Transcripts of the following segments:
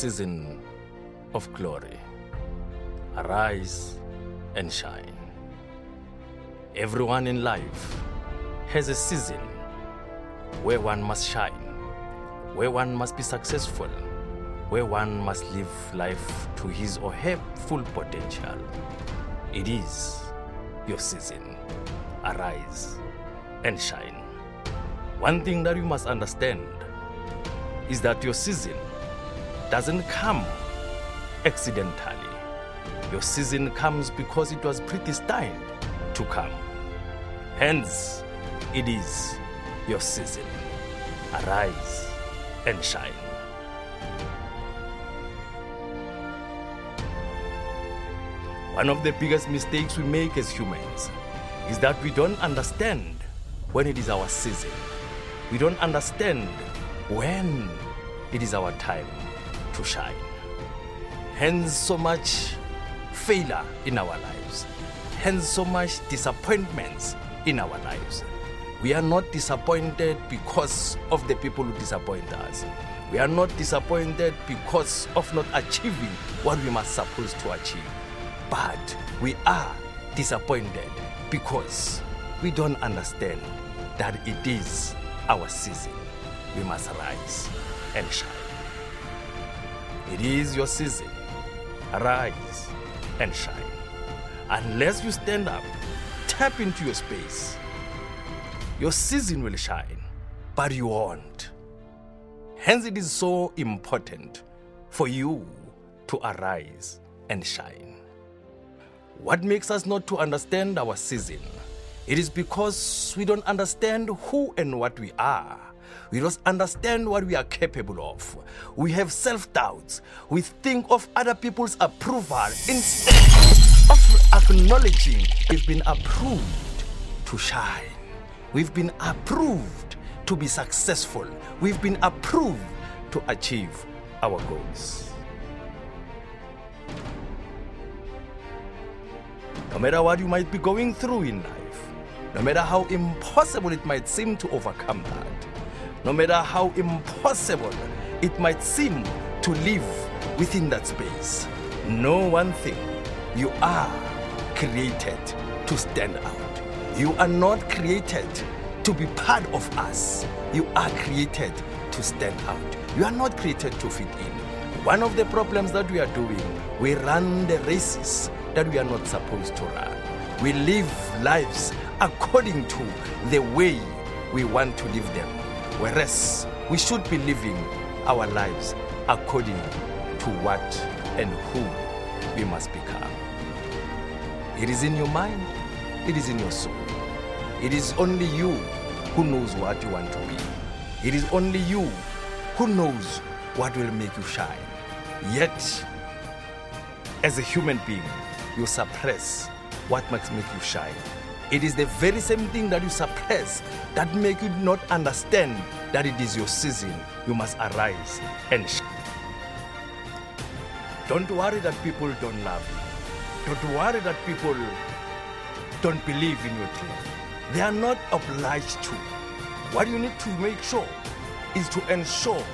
season of glory. Arise and shine. Everyone in life has a season where one must shine, where one must be successful, where one must live life to his or her full potential. It is your season. Arise and shine. One thing that you must understand is that your season doesn't come accidentally. Your season comes because it was predestined to come. Hence, it is your season. Arise and shine. One of the biggest mistakes we make as humans is that we don't understand when it is our season. We don't understand when it is our time to shine. Hence, so much failure in our lives. Hence, so much disappointments in our lives. We are not disappointed because of the people who disappoint us. We are not disappointed because of not achieving what we must supposed to achieve. But we are disappointed because we don't understand that it is our season. We must rise and shine. It is your season. Arise and shine. Unless you stand up, tap into your space, your season will shine, but you won't. Hence, it is so important for you to arise and shine. What makes us not to understand our season? It is because we don't understand who and what we are. We don't understand what we are capable of. We have self doubts. We think of other people's approval instead of acknowledging we've been approved to shine. We've been approved to be successful. We've been approved to achieve our goals. No matter what you might be going through in life, no matter how impossible it might seem to overcome that, no matter how impossible it might seem to live within that space, know one thing you are created to stand out. You are not created to be part of us, you are created to stand out. You are not created to fit in. One of the problems that we are doing, we run the races that we are not supposed to run. We live lives according to the way we want to live them. Whereas we should be living our lives according to what and who we must become. It is in your mind, it is in your soul. It is only you who knows what you want to be. It is only you who knows what will make you shine. Yet, as a human being, you suppress what makes make you shine. It is the very same thing that you suppress that make you not understand that it is your season. You must arise and shine. Don't worry that people don't love you. Don't worry that people don't believe in your dream. They are not obliged to. What you need to make sure is to ensure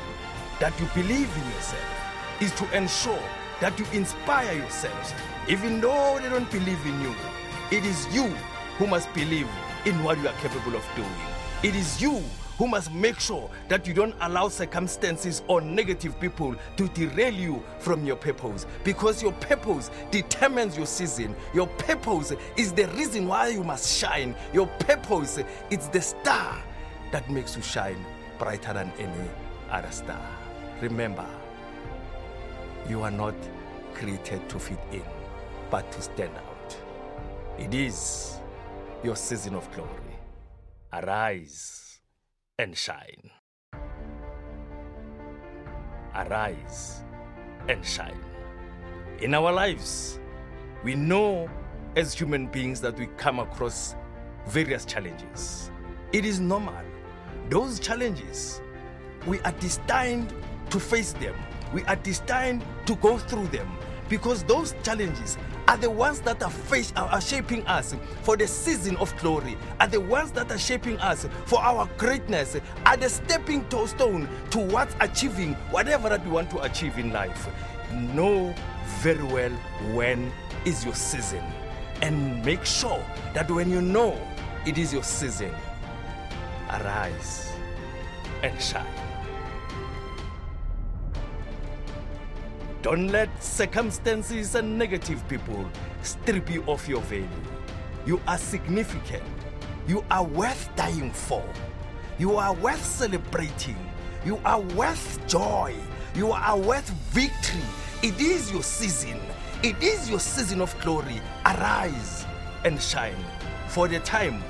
that you believe in yourself, is to ensure that you inspire yourselves. Even though they don't believe in you, it is you who must believe in what you are capable of doing. It is you who must make sure that you don't allow circumstances or negative people to derail you from your purpose because your purpose determines your season. Your purpose is the reason why you must shine. Your purpose is the star that makes you shine brighter than any other star. Remember, you are not created to fit in, but to stand out. It is your season of glory. Arise and shine. Arise and shine. In our lives, we know as human beings that we come across various challenges. It is normal. Those challenges, we are destined to face them. We are destined to go through them Because those challenges are the ones that are, face, are shaping us for the season of glory, are the ones that are shaping us for our greatness, are the stepping stone towards achieving whatever that we want to achieve in life. Know very well when is your season and make sure that when you know it is your season, arise and shine. Don't let circumstances and negative people strip you of your value. You are significant. You are worth dying for. You are worth celebrating. You are worth joy. You are worth victory. It is your season. It is your season of glory. Arise and shine, for the time.